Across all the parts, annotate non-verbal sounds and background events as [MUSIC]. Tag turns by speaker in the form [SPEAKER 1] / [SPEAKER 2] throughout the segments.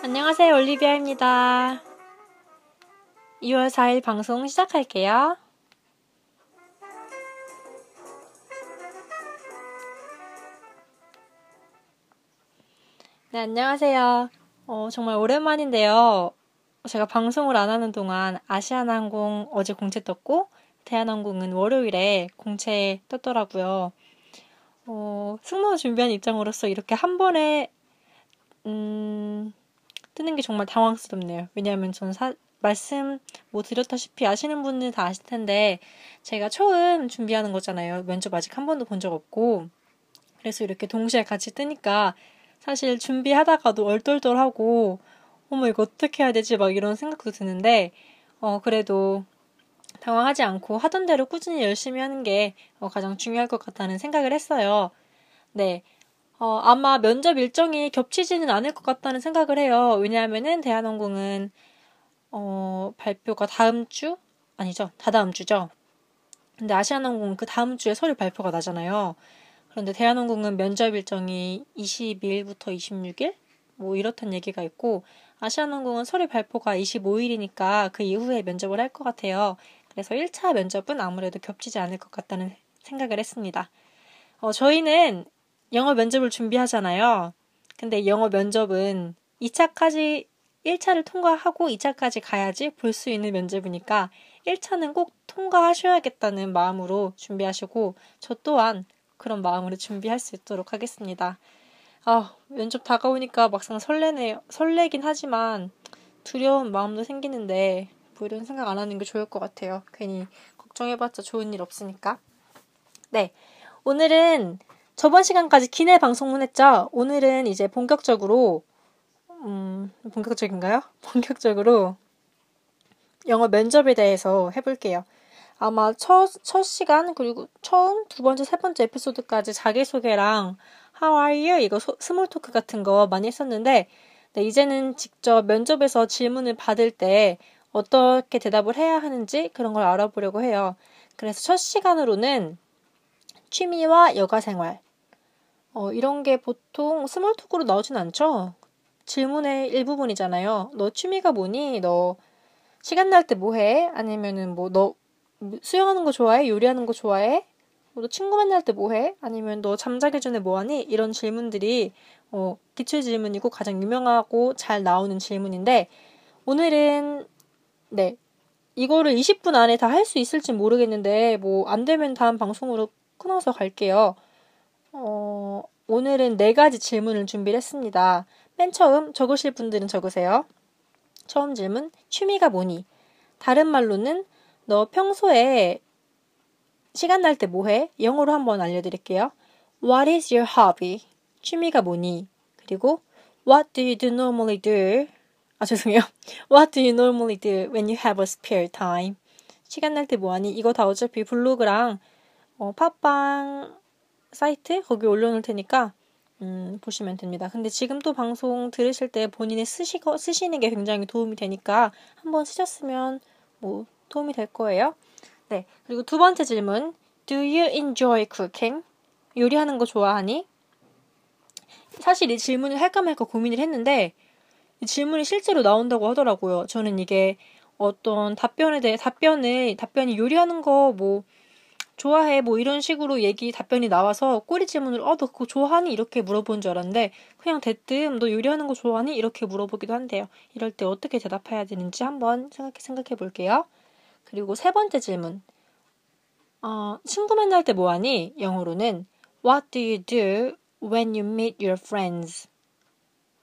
[SPEAKER 1] 안녕하세요. 올리비아입니다. 2월 4일 방송 시작할게요. 네, 안녕하세요. 어, 정말 오랜만인데요. 제가 방송을 안 하는 동안 아시아나항공 어제 공채 떴고, 대한항공은 월요일에 공채 떴더라고요. 어, 승무원 준비한 입장으로서 이렇게 한 번에, 음, 뜨는 게 정말 당황스럽네요. 왜냐하면 전 사, 말씀 뭐 드렸다시피 아시는 분들 다 아실 텐데 제가 처음 준비하는 거잖아요. 면접 아직 한 번도 본 적 없고 그래서 이렇게 동시에 같이 뜨니까 사실 준비하다가도 얼떨떨하고 어머 이거 어떻게 해야 되지 막 이런 생각도 드는데 어 그래도 당황하지 않고 하던 대로 꾸준히 열심히 하는 게 어, 가장 중요할 것 같다는 생각을 했어요. 네. 어, 아마 면접 일정이 겹치지는 않을 것 같다는 생각을 해요. 왜냐하면은 대한항공은 어, 발표가 다음 주? 아니죠. 다다음 주죠. 근데 아시아나항공은 그 다음 주에 서류 발표가 나잖아요. 그런데 대한항공은 면접 일정이 22일부터 26일? 뭐 이렇단 얘기가 있고, 아시아나항공은 서류 발표가 25일이니까 그 이후에 면접을 할 것 같아요. 그래서 1차 면접은 아무래도 겹치지 않을 것 같다는 생각을 했습니다. 어, 저희는 영어 면접을 준비하잖아요. 근데 영어 면접은 2차까지 1차를 통과하고 2차까지 가야지 볼 수 있는 면접이니까 1차는 꼭 통과하셔야겠다는 마음으로 준비하시고 저 또한 그런 마음으로 준비할 수 있도록 하겠습니다. 아, 면접 다가오니까 막상 설레네요. 설레긴 하지만 두려운 마음도 생기는데 뭐 이런 생각 안 하는 게 좋을 것 같아요. 괜히 걱정해봤자 좋은 일 없으니까. 네. 오늘은 저번 시간까지 기내 방송문 했죠? 오늘은 이제 본격적으로 음, 본격적인가요? [LAUGHS] 본격적으로 영어 면접에 대해서 해볼게요. 아마 첫, 첫 시간, 그리고 처음, 두 번째, 세 번째 에피소드까지 자기소개랑 How are you? 이거 소, small talk 같은 거 많이 했었는데, 네, 이제는 직접 면접에서 질문을 받을 때 어떻게 대답을 해야 하는지 그런 걸 알아보려고 해요. 그래서 첫 시간으로는 취미와 여가 생활, 어, 이런 게 보통 small talk로 나오진 않죠? 질문의 일부분이잖아요. 너 취미가 뭐니? 너 시간 날 때 뭐 해? 아니면은 뭐 너 수영하는 거 좋아해? 요리하는 거 좋아해? 뭐 너 친구 만날 때 뭐 해? 아니면 너 잠자기 전에 뭐 하니? 이런 질문들이 어, 기출 질문이고 가장 유명하고 잘 나오는 질문인데 오늘은 네 이거를 20분 안에 다 할 수 있을지 모르겠는데 뭐 안 되면 다음 방송으로 끊어서 갈게요. 어, 오늘은 네 가지 질문을 준비를 했습니다. 맨 처음 적으실 분들은 적으세요. 처음 질문, 취미가 뭐니? 다른 말로는 너 평소에 시간 날 때 뭐해? 영어로 한번 알려드릴게요. What is your hobby? 취미가 뭐니? 그리고 What do you do normally do? 아 죄송해요. [LAUGHS] What do you normally do when you have a spare time? 시간 날 때 뭐하니? 이거 다 어차피 블로그랑 어, 팟빵 사이트 거기 올려놓을 테니까 음, 보시면 됩니다. 근데 지금 또 방송 들으실 때 본인이 쓰시거, 쓰시는 게 굉장히 도움이 되니까 한번 쓰셨으면 뭐 도움이 될 거예요. 네. 그리고 두 번째 질문. Do you enjoy cooking? 요리하는 거 좋아하니? 사실 이 질문을 할까 말까 고민을 했는데 이 질문이 실제로 나온다고 하더라고요. 저는 이게 어떤 답변에 대해 답변을 답변이 요리하는 거 뭐 좋아해 뭐 이런 식으로 얘기 답변이 나와서 꼬리 질문을 어너 그거 좋아하니 이렇게 물어본 줄 알았는데 그냥 대뜸 너 요리하는 거 좋아하니 이렇게 물어보기도 한대요. 이럴 때 어떻게 대답해야 되는지 한번 생각해 생각해 볼게요. 그리고 세 번째 질문. 어, 친구 만날 때 뭐하니? 영어로는 What do you do when you meet your friends?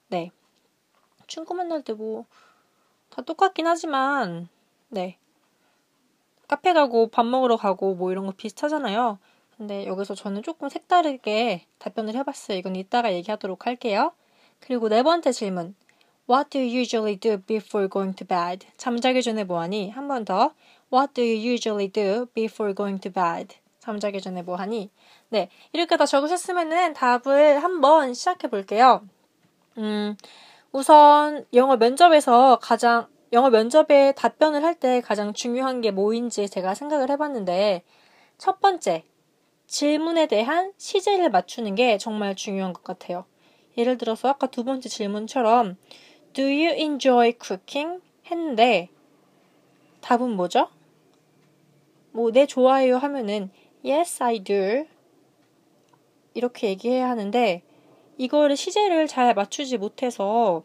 [SPEAKER 1] 네. 친구 만날 때 뭐 다 똑같긴 하지만 네. 카페 가고 밥 먹으러 가고 뭐 이런 거 비슷하잖아요. 근데 여기서 저는 조금 색다르게 답변을 해봤어요. 이건 이따가 얘기하도록 할게요. 그리고 네 번째 질문. What do you usually do before going to bed? 잠자기 전에 뭐하니? 한 번 더. What do you usually do before going to bed? 잠자기 전에 뭐하니? 네, 이렇게 다 적으셨으면은 답을 한번 시작해 볼게요. 음, 우선 영어 면접에서 가장 영어 면접에 답변을 할 때 가장 중요한 게 뭐인지 제가 생각을 해봤는데, 첫 번째, 질문에 대한 시제를 맞추는 게 정말 중요한 것 같아요. 예를 들어서 아까 두 번째 질문처럼, Do you enjoy cooking? 했는데 답은 뭐죠? 뭐, 네, 좋아해요 하면은 Yes, I do. 이렇게 얘기해야 하는데 이거를 시제를 잘 맞추지 못해서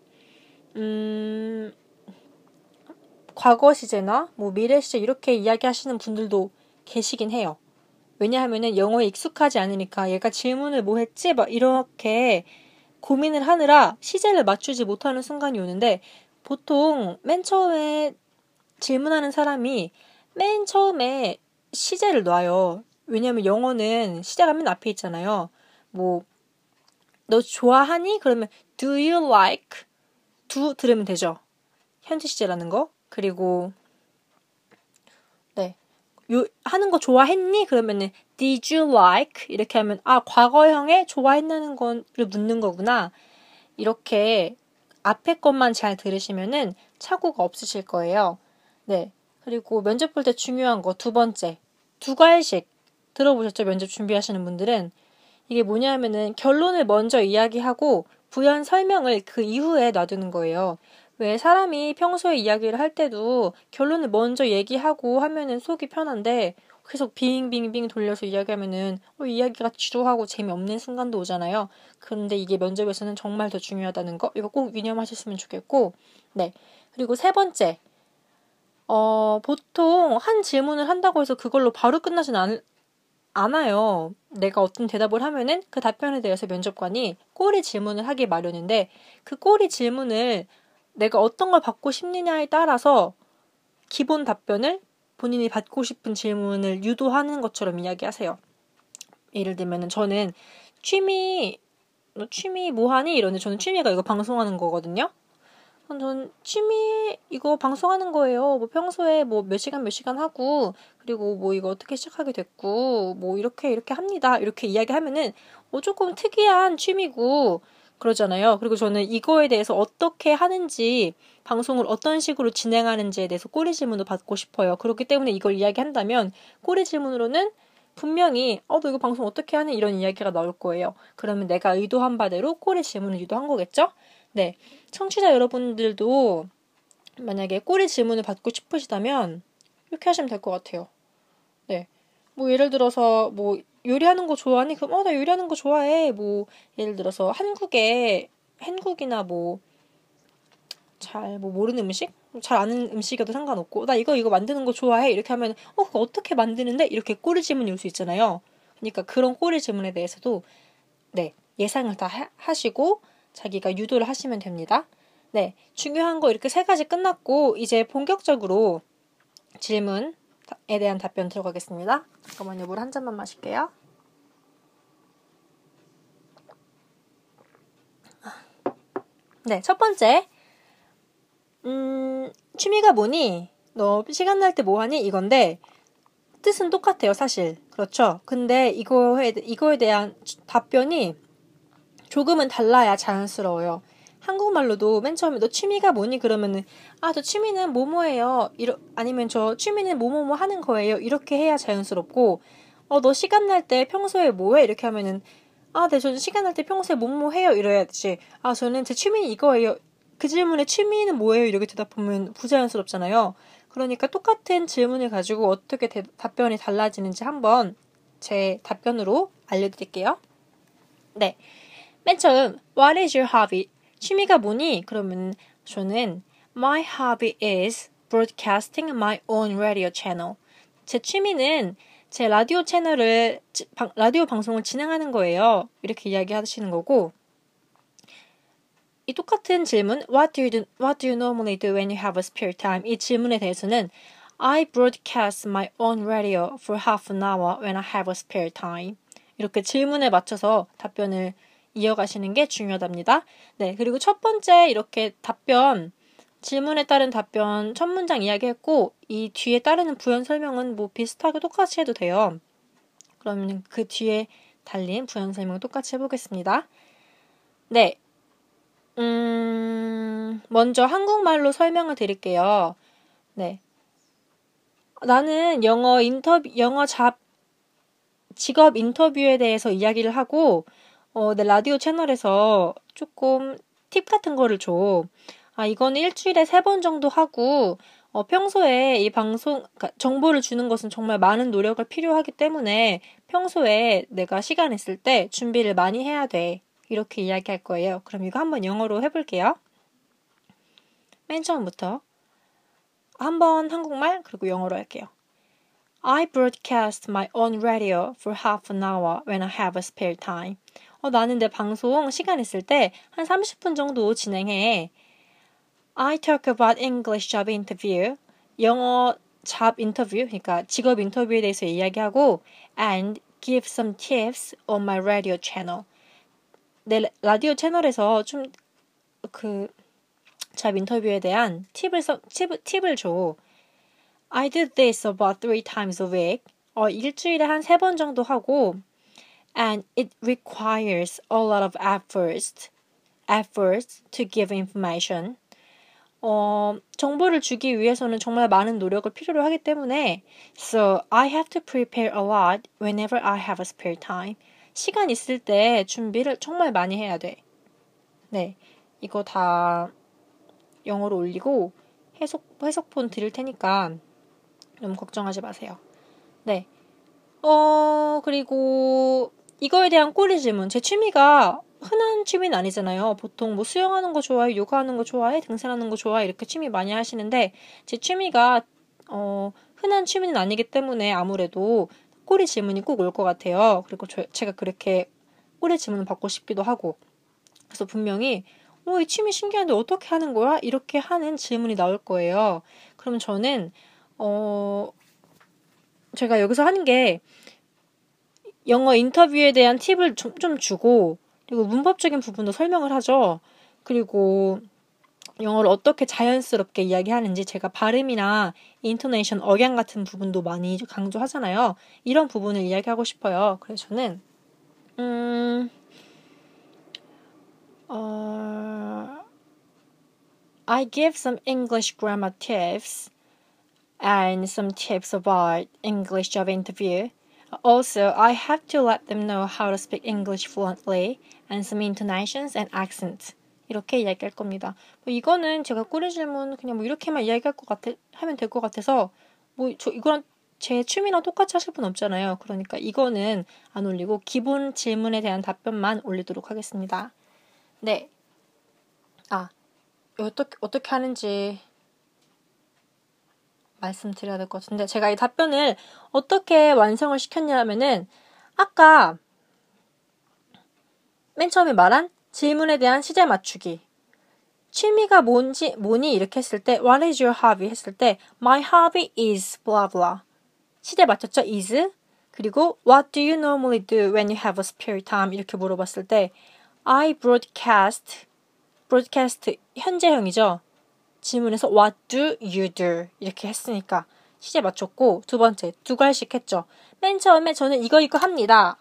[SPEAKER 1] 음, 과거 시제나 뭐 미래 시제 이렇게 이야기하시는 분들도 계시긴 해요. 왜냐하면은 영어에 익숙하지 않으니까 얘가 질문을 뭐 했지? 막 이렇게 고민을 하느라 시제를 맞추지 못하는 순간이 오는데 보통 맨 처음에 질문하는 사람이 맨 처음에 시제를 놔요. 왜냐면 영어는 시제가 맨 앞에 있잖아요. 뭐, 너 좋아하니? 그러면 do you like? do 들으면 되죠. 현재 시제라는 거. 그리고 네. 요 하는 거 좋아했니? 그러면은 did you like? 이렇게 하면 아, 과거형에 좋아했냐는 거를 묻는 거구나. 이렇게 앞에 것만 잘 들으시면은 착오가 없으실 거예요. 네. 그리고 면접 볼 때 중요한 거 두 번째. 두 갈식 들어보셨죠? 면접 준비하시는 분들은 이게 뭐냐면은 결론을 먼저 이야기하고 부연 설명을 그 이후에 놔두는 거예요. 왜 사람이 평소에 이야기를 할 때도 결론을 먼저 얘기하고 하면은 속이 편한데 계속 빙빙빙 돌려서 이야기하면은 어, 이야기가 지루하고 재미없는 순간도 오잖아요. 그런데 이게 면접에서는 정말 더 중요하다는 거 이거 꼭 유념하셨으면 좋겠고 네 그리고 세 번째 어 보통 한 질문을 한다고 해서 그걸로 바로 끝나진 않, 않아요. 내가 어떤 대답을 하면은 그 답변에 대해서 면접관이 꼬리 질문을 하기 마련인데 그 꼬리 질문을 내가 어떤 걸 받고 싶느냐에 따라서 기본 답변을 본인이 받고 싶은 질문을 유도하는 것처럼 이야기하세요. 예를 들면은 저는 취미 너 취미 뭐 하니? 이러는데 저는 취미가 이거 방송하는 거거든요. 전 취미 이거 방송하는 거예요. 뭐 평소에 뭐 몇 시간 몇 시간 하고 그리고 뭐 이거 어떻게 시작하게 됐고 뭐 이렇게 이렇게 합니다. 이렇게 이야기하면은 뭐 조금 특이한 취미고 그러잖아요. 그리고 저는 이거에 대해서 어떻게 하는지 방송을 어떤 식으로 진행하는지에 대해서 꼬리 질문도 받고 싶어요. 그렇기 때문에 이걸 이야기한다면 꼬리 질문으로는 분명히 어 너 이거 방송 어떻게 하니 이런 이야기가 나올 거예요. 그러면 내가 의도한 바대로 꼬리 질문을 유도한 거겠죠? 네. 청취자 여러분들도 만약에 꼬리 질문을 받고 싶으시다면 이렇게 하시면 될 것 같아요. 네. 뭐 예를 들어서 뭐 요리하는 거 좋아하니? 그럼 어 나 요리하는 거 좋아해. 뭐 예를 들어서 한국에 한국이나 뭐 잘 뭐 모르는 음식? 잘 아는 음식이어도 상관없고 나 이거 이거 만드는 거 좋아해. 이렇게 하면 어 그거 어떻게 만드는데? 이렇게 꼬리 질문이 올 수 있잖아요. 그러니까 그런 꼬리 질문에 대해서도 네 예상을 다 하, 하시고 자기가 유도를 하시면 됩니다. 네, 중요한 거 이렇게 세 가지 끝났고 이제 본격적으로 질문 에 대한 답변 들어가겠습니다. 잠깐만요, 물 한 잔만 마실게요. 네, 첫 번째. 음, 취미가 뭐니? 너 시간 날 때 뭐 하니? 이건데, 뜻은 똑같아요, 사실. 그렇죠? 근데 이거에, 이거에 대한 답변이 조금은 달라야 자연스러워요. 한국말로도 맨 처음에 너 취미가 뭐니 그러면은 아 저 취미는 뭐뭐예요. 이러 아니면 저 취미는 뭐뭐뭐 하는 거예요. 이렇게 해야 자연스럽고 어 너 시간 날 때 평소에 뭐해 이렇게 하면은 아, 네, 저는 시간 날 때 평소에 뭐뭐 해요 이래야지. 아, 저는 제 취미는 이거예요. 그 질문에 취미는 뭐예요? 이렇게 대답하면 부자연스럽잖아요. 그러니까 똑같은 질문을 가지고 어떻게 대, 답변이 달라지는지 한번 제 답변으로 알려드릴게요. 네. 맨 처음 What is your hobby? 취미가 뭐니? 그러면 저는 My hobby is broadcasting my own radio channel. 제 취미는 제 라디오 채널을 라디오 방송을 진행하는 거예요. 이렇게 이야기하시는 거고 이 똑같은 질문 What do you do, What do you normally do when you have a spare time? 이 질문에 대해서는 I broadcast my own radio for half an hour when I have a spare time. 이렇게 질문에 맞춰서 답변을 이어가시는 게 중요합니다. 네, 그리고 첫 번째 이렇게 답변 질문에 따른 답변 첫 문장 이야기했고 이 뒤에 따르는 부연 설명은 뭐 비슷하게 똑같이 해도 돼요. 그러면 그 뒤에 달린 부연 설명을 똑같이 해보겠습니다. 네. 음, 먼저 한국말로 설명을 드릴게요. 네. 나는 영어 인터뷰, 영어 잡, 직업 인터뷰에 대해서 이야기를 하고, 어, 내 라디오 채널에서 조금 팁 같은 거를 줘. 아, 이거는 일주일에 세 번 정도 하고, 어, 평소에 이 방송, 그러니까 정보를 주는 것은 정말 많은 노력을 필요하기 때문에 평소에 내가 시간 있을 때 준비를 많이 해야 돼. 이렇게 이야기할 거예요. 그럼 이거 한번 영어로 해볼게요. 맨 처음부터. 한번 한국말, 그리고 영어로 할게요. I broadcast my own radio for half an hour when I have a spare time. 어, 나는 내 방송 시간 있을 때 한 30분 정도 진행해. I talk about English job interview. 영어 잡 인터뷰, 그러니까 직업 인터뷰에 대해서 이야기하고 and give some tips on my radio channel. 내 라디오 채널에서 좀 그 잡 인터뷰에 대한 팁을 써, 팁, 팁을 줘. I do this about three times a week. 어, 일주일에 한 세 번 정도 하고 and it requires a lot of efforts, efforts to give information. 어, 정보를 주기 위해서는 정말 많은 노력을 필요로 하기 때문에 so I have to prepare a lot whenever I have a spare time. 시간 있을 때 준비를 정말 많이 해야 돼. 네. 이거 다 영어로 올리고 해석 해석본 드릴 테니까 너무 걱정하지 마세요. 네. 어, 그리고 이거에 대한 꼬리 질문. 제 취미가 흔한 취미는 아니잖아요. 보통 뭐 수영하는 거 좋아해, 요가하는 거 좋아해, 등산하는 거 좋아해 이렇게 취미 많이 하시는데 제 취미가 어, 흔한 취미는 아니기 때문에 아무래도 꼬리 질문이 꼭 올 것 같아요. 그리고 저, 제가 그렇게 꼬리 질문을 받고 싶기도 하고 그래서 분명히 어, 이 취미 신기한데 어떻게 하는 거야? 이렇게 하는 질문이 나올 거예요. 그럼 저는 어, 제가 여기서 하는 게 영어 인터뷰에 대한 팁을 좀, 좀 주고 그리고 문법적인 부분도 설명을 하죠. 그리고 영어를 어떻게 자연스럽게 이야기하는지 제가 발음이나 인토네이션, 억양 같은 부분도 많이 강조하잖아요. 이런 부분을 이야기하고 싶어요. 그래서 저는 음, 어, I give some English grammar tips and some tips about English job interview. Also, I have to let them know how to speak English fluently and some intonations and accents. 이렇게 이야기할 겁니다. 뭐 이거는 제가 꾸린 질문 그냥 뭐 이렇게만 이야기할 것 같아 하면 될 것 같아서 뭐 저 이거랑 제 취미랑 똑같이 하실 분 없잖아요. 그러니까 이거는 안 올리고 기본 질문에 대한 답변만 올리도록 하겠습니다. 네. 아, 어떻게 어떻게 하는지 말씀드려야 될 것 같은데 제가 이 답변을 어떻게 완성을 시켰냐면은 아까 맨 처음에 말한 질문에 대한 시제 맞추기 취미가 뭔지 뭐니 이렇게 했을 때 What is your hobby 했을 때 My hobby is blah blah 시제 맞췄죠 is 그리고 What do you normally do when you have a spare time 이렇게 물어봤을 때 I broadcast broadcast 현재형이죠 질문에서 What do you do? 이렇게 했으니까 시제 맞췄고 두 번째 두 갈씩 했죠. 맨 처음에 저는 이거 이거 합니다.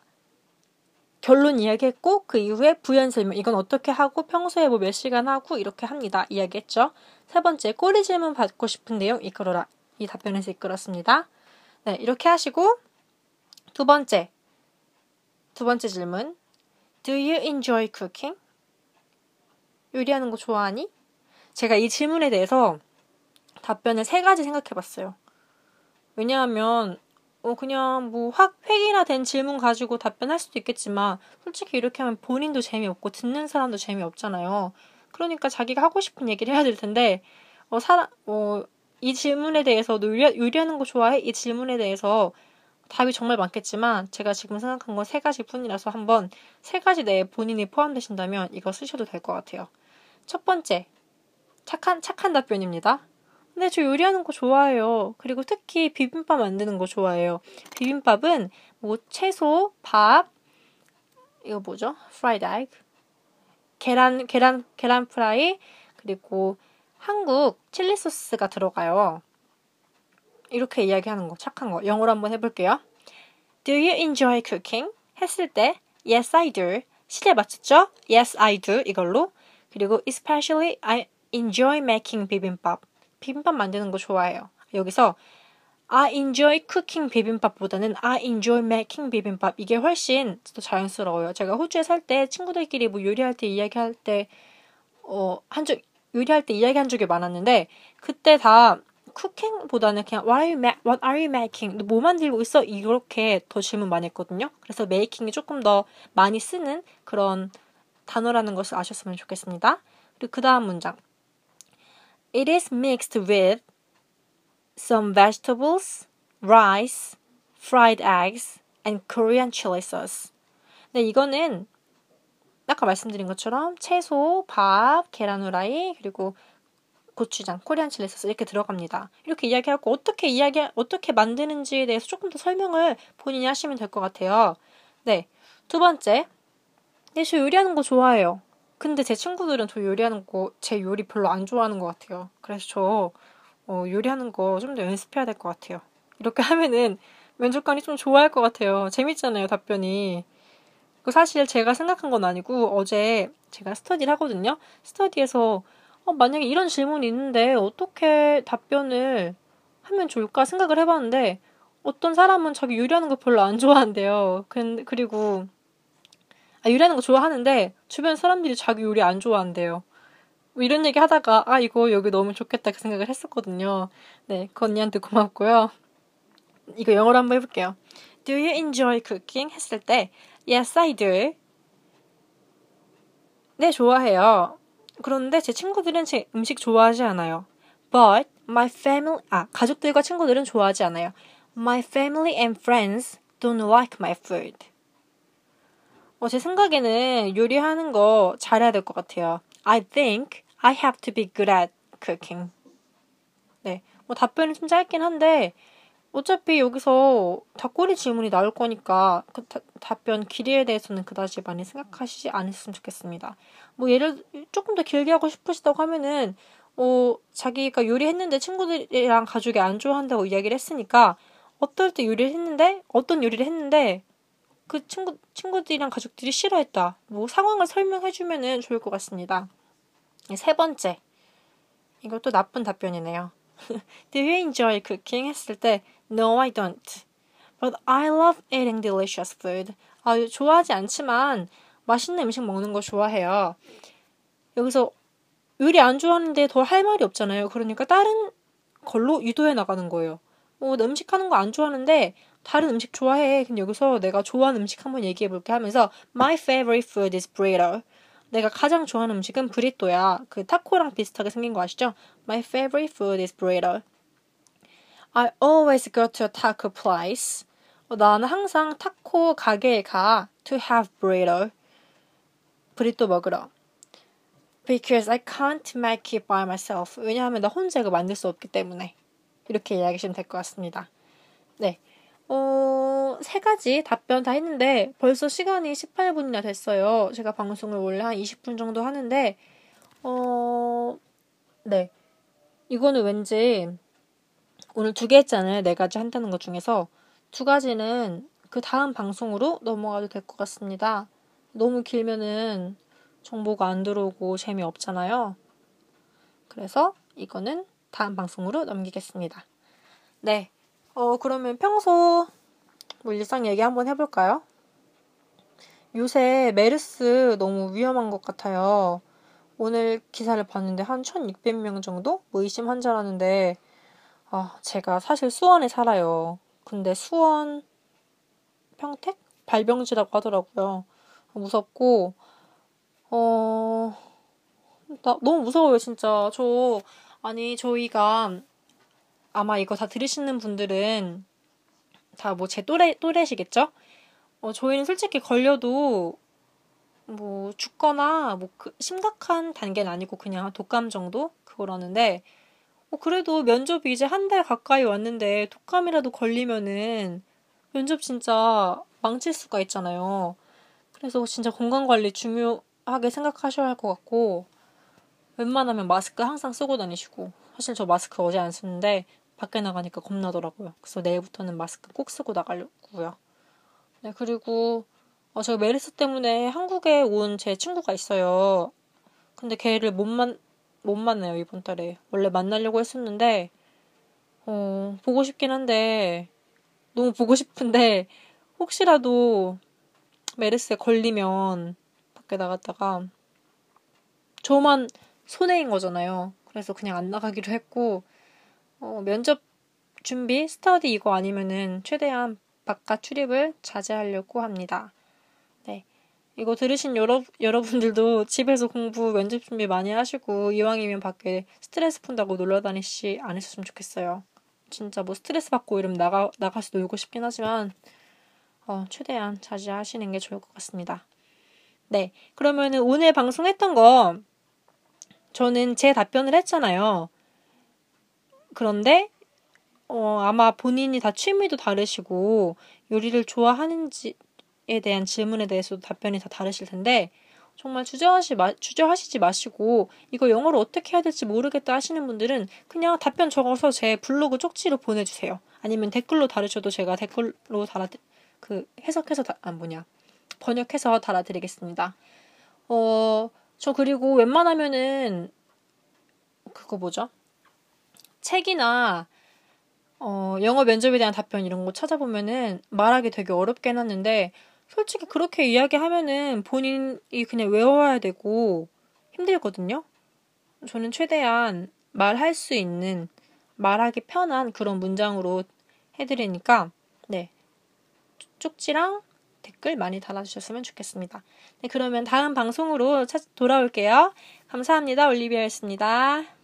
[SPEAKER 1] 결론 이야기했고 그 이후에 부연 설명 이건 어떻게 하고 평소에 뭐 몇 시간 하고 이렇게 합니다. 이야기했죠. 세 번째 꼬리 질문 받고 싶은 내용 이끌어라. 이 답변에서 이끌었습니다. 네, 이렇게 하시고 두 번째 두 번째 질문 Do you enjoy cooking? 요리하는 거 좋아하니? 제가 이 질문에 대해서 답변을 세 가지 생각해 봤어요. 왜냐하면, 어, 그냥 뭐 확 획일화 된 질문 가지고 답변할 수도 있겠지만, 솔직히 이렇게 하면 본인도 재미없고 듣는 사람도 재미없잖아요. 그러니까 자기가 하고 싶은 얘기를 해야 될 텐데, 어, 사람, 어, 이 질문에 대해서 너 요리, 요리하는 거 좋아해? 이 질문에 대해서 답이 정말 많겠지만 제가 지금 생각한 건 세 가지 뿐이라서 한번 세 가지 내에 본인이 포함되신다면 이거 쓰셔도 될 것 같아요. 첫 번째, 착한, 착한 답변입니다. 근데 저 요리하는 거 좋아해요. 그리고 특히 비빔밥 만드는 거 좋아해요. 비빔밥은 뭐 채소, 밥, 이거 뭐죠? fried egg. 계란, 계란, 계란 프라이, 그리고 한국 칠리 소스가 들어가요. 이렇게 이야기하는 거, 착한 거. 영어로 한번 해볼게요. Do you enjoy cooking? 했을 때, Yes, I do. 시제 맞췄죠? Yes, I do. 이걸로. 그리고 especially I enjoy making 비빔밥. 비빔밥 만드는 거 좋아해요. 여기서 I enjoy cooking 비빔밥보다는 I enjoy making 비빔밥. 이게 훨씬 더 자연스러워요. 제가 호주에 살 때 친구들끼리 뭐 요리할 때 이야기할 때, 어, 한 적, 요리할 때 이야기한 적이 많았는데 그때 다 쿠킹보다는 그냥 what are you, ma- what are you making? 너뭐 만들고 있어? 이렇게 더 질문 많이 했거든요. 그래서 making이 조금 더 많이 쓰는 그런 단어라는 것을 아셨으면 좋겠습니다. 그리고 그 다음 문장. It is mixed with some vegetables, rice, fried eggs, and Korean chili sauce. 네, 이거는 아까 말씀드린 것처럼 채소, 밥, 계란 후라이, 그리고 고추장, 코리안 칠리 소스 이렇게 들어갑니다. 이렇게 이야기하고 어떻게 이야기 어떻게 만드는지에 대해서 조금 더 설명을 본인이 하시면 될 것 같아요. 네. 두 번째. 네, 저 요리하는 거 좋아해요. 근데 제 친구들은 저 요리하는 거, 제 요리 별로 안 좋아하는 것 같아요. 그래서 저 어, 요리하는 거 좀 더 연습해야 될 것 같아요. 이렇게 하면은 면접관이 좀 좋아할 것 같아요. 재밌잖아요, 답변이. 그 사실 제가 생각한 건 아니고 어제 제가 스터디를 하거든요. 스터디에서 어, 만약에 이런 질문이 있는데 어떻게 답변을 하면 좋을까 생각을 해봤는데 어떤 사람은 자기 요리하는 거 별로 안 좋아한대요. 그, 그리고 아, 요리하는 거 좋아하는데 주변 사람들이 자기 요리 안 좋아한대요. 뭐 이런 얘기 하다가 아 이거 여기 너무 좋겠다 그 생각을 했었거든요. 네, 그 언니한테 고맙고요. 이거 영어로 한번 해볼게요. Do you enjoy cooking? 했을 때 Yes, I do. 네, 좋아해요. 그런데 제 친구들은 제 음식 좋아하지 않아요. But my family, 아, 가족들과 친구들은 좋아하지 않아요. My family and friends don't like my food. 어, 제 생각에는 요리하는 거 잘해야 될 것 같아요. I think I have to be good at cooking. 네. 뭐 답변이 좀 짧긴 한데, 어차피 여기서 닭꼬리 질문이 나올 거니까 그 다, 답변 길이에 대해서는 그다지 많이 생각하시지 않으셨으면 좋겠습니다. 뭐 예를 조금 더 길게 하고 싶으시다고 하면은 뭐 자기가 요리했는데 친구들이랑 가족이 안 좋아한다고 이야기를 했으니까 어떨 때 요리를 했는데 어떤 요리를 했는데 그 친구 친구들이랑 가족들이 싫어했다. 뭐 상황을 설명해 주면은 좋을 것 같습니다. 세 번째. 이것도 나쁜 답변이네요. [LAUGHS] Do you enjoy cooking? 했을 때 No, I don't. But I love eating delicious food. 아, 좋아하지 않지만 맛있는 음식 먹는 거 좋아해요. 여기서 요리 안 좋아하는데 더 할 말이 없잖아요. 그러니까 다른 걸로 유도해 나가는 거예요. 뭐 음식 하는 거 안 좋아하는데 다른 음식 좋아해. 근데 여기서 내가 좋아하는 음식 한번 얘기해 볼게 하면서 My favorite food is burrito. 내가 가장 좋아하는 음식은 브리또야. 그 타코랑 비슷하게 생긴 거 아시죠? My favorite food is burrito. I always go to a taco place. 어, 나는 항상 타코 가게에 가 to have burrito. 브리또 먹으러. Because I can't make it by myself. 왜냐하면 나 혼자 이거 만들 수 없기 때문에. 이렇게 이야기하시면 될 것 같습니다. 네. 어, 세 가지 답변 다 했는데 벌써 시간이 18분이나 됐어요. 제가 방송을 원래 한 20분 정도 하는데, 어, 네. 이거는 왠지 오늘 두 개 했잖아요. 네 가지 한다는 것 중에서 두 가지는 그 다음 방송으로 넘어가도 될 것 같습니다. 너무 길면은 정보가 안 들어오고 재미없잖아요. 그래서 이거는 다음 방송으로 넘기겠습니다. 네. 어, 그러면 평소 뭐 일상 얘기 한번 해볼까요? 요새 메르스 너무 위험한 것 같아요. 오늘 기사를 봤는데 한 1600명 정도? 뭐 의심 환자라는데 아, 제가 사실 수원에 살아요. 근데 수원 평택? 발병지라고 하더라고요. 무섭고, 어, 나 너무 무서워요, 진짜. 저, 아니, 저희가 아마 이거 다 들으시는 분들은 다 뭐 제 또래, 또래시겠죠? 어, 저희는 솔직히 걸려도 뭐 죽거나 뭐 그 심각한 단계는 아니고 그냥 독감 정도? 그거라는데, 어, 그래도 면접이 이제 한 달 가까이 왔는데 독감이라도 걸리면은 면접 진짜 망칠 수가 있잖아요. 그래서 진짜 건강 관리 중요하게 생각하셔야 할 것 같고 웬만하면 마스크 항상 쓰고 다니시고 사실 저 마스크 어제 안 쓰는데 밖에 나가니까 겁나더라고요. 그래서 내일부터는 마스크 꼭 쓰고 나가려고요. 네, 그리고 어, 제가 메르스 때문에 한국에 온 제 친구가 있어요. 근데 걔를 못 만, 못 만나요, 이번 달에. 원래 만나려고 했었는데, 어, 보고 싶긴 한데, 너무 보고 싶은데, 혹시라도 메르스에 걸리면 밖에 나갔다가, 저만 손해인 거잖아요. 그래서 그냥 안 나가기로 했고, 어, 면접 준비, 스터디 이거 아니면은 최대한 바깥 출입을 자제하려고 합니다. 네. 이거 들으신 여러, 여러분들도 [LAUGHS] 집에서 공부, 면접 준비 많이 하시고, 이왕이면 밖에 스트레스 푼다고 놀러 다니시 않으셨으면 좋겠어요. 진짜 뭐 스트레스 받고 이러면 나가, 나가서 놀고 싶긴 하지만, 어, 최대한 자제하시는 게 좋을 것 같습니다. 네. 그러면은 오늘 방송했던 거, 저는 제 답변을 했잖아요. 그런데, 어, 아마 본인이 다 취미도 다르시고, 요리를 좋아하는지에 대한 질문에 대해서도 답변이 다 다르실 텐데, 정말 주저하시, 마, 주저하시지 마시고, 이거 영어로 어떻게 해야 될지 모르겠다 하시는 분들은 그냥 답변 적어서 제 블로그 쪽지로 보내주세요. 아니면 댓글로 달으셔도 제가 댓글로 달아, 그, 해석해서, 다, 아, 뭐냐. 번역해서 달아드리겠습니다. 어, 저 그리고 웬만하면은, 그거 뭐죠? 책이나, 어, 영어 면접에 대한 답변 이런 거 찾아보면은 말하기 되게 어렵게 해놨는데, 솔직히 그렇게 이야기하면은 본인이 그냥 외워야 되고 힘들거든요? 저는 최대한 말할 수 있는, 말하기 편한 그런 문장으로 해드리니까, 네. 쪽지랑 댓글 많이 달아주셨으면 좋겠습니다. 네, 그러면 다음 방송으로 돌아올게요. 감사합니다. 올리비아였습니다.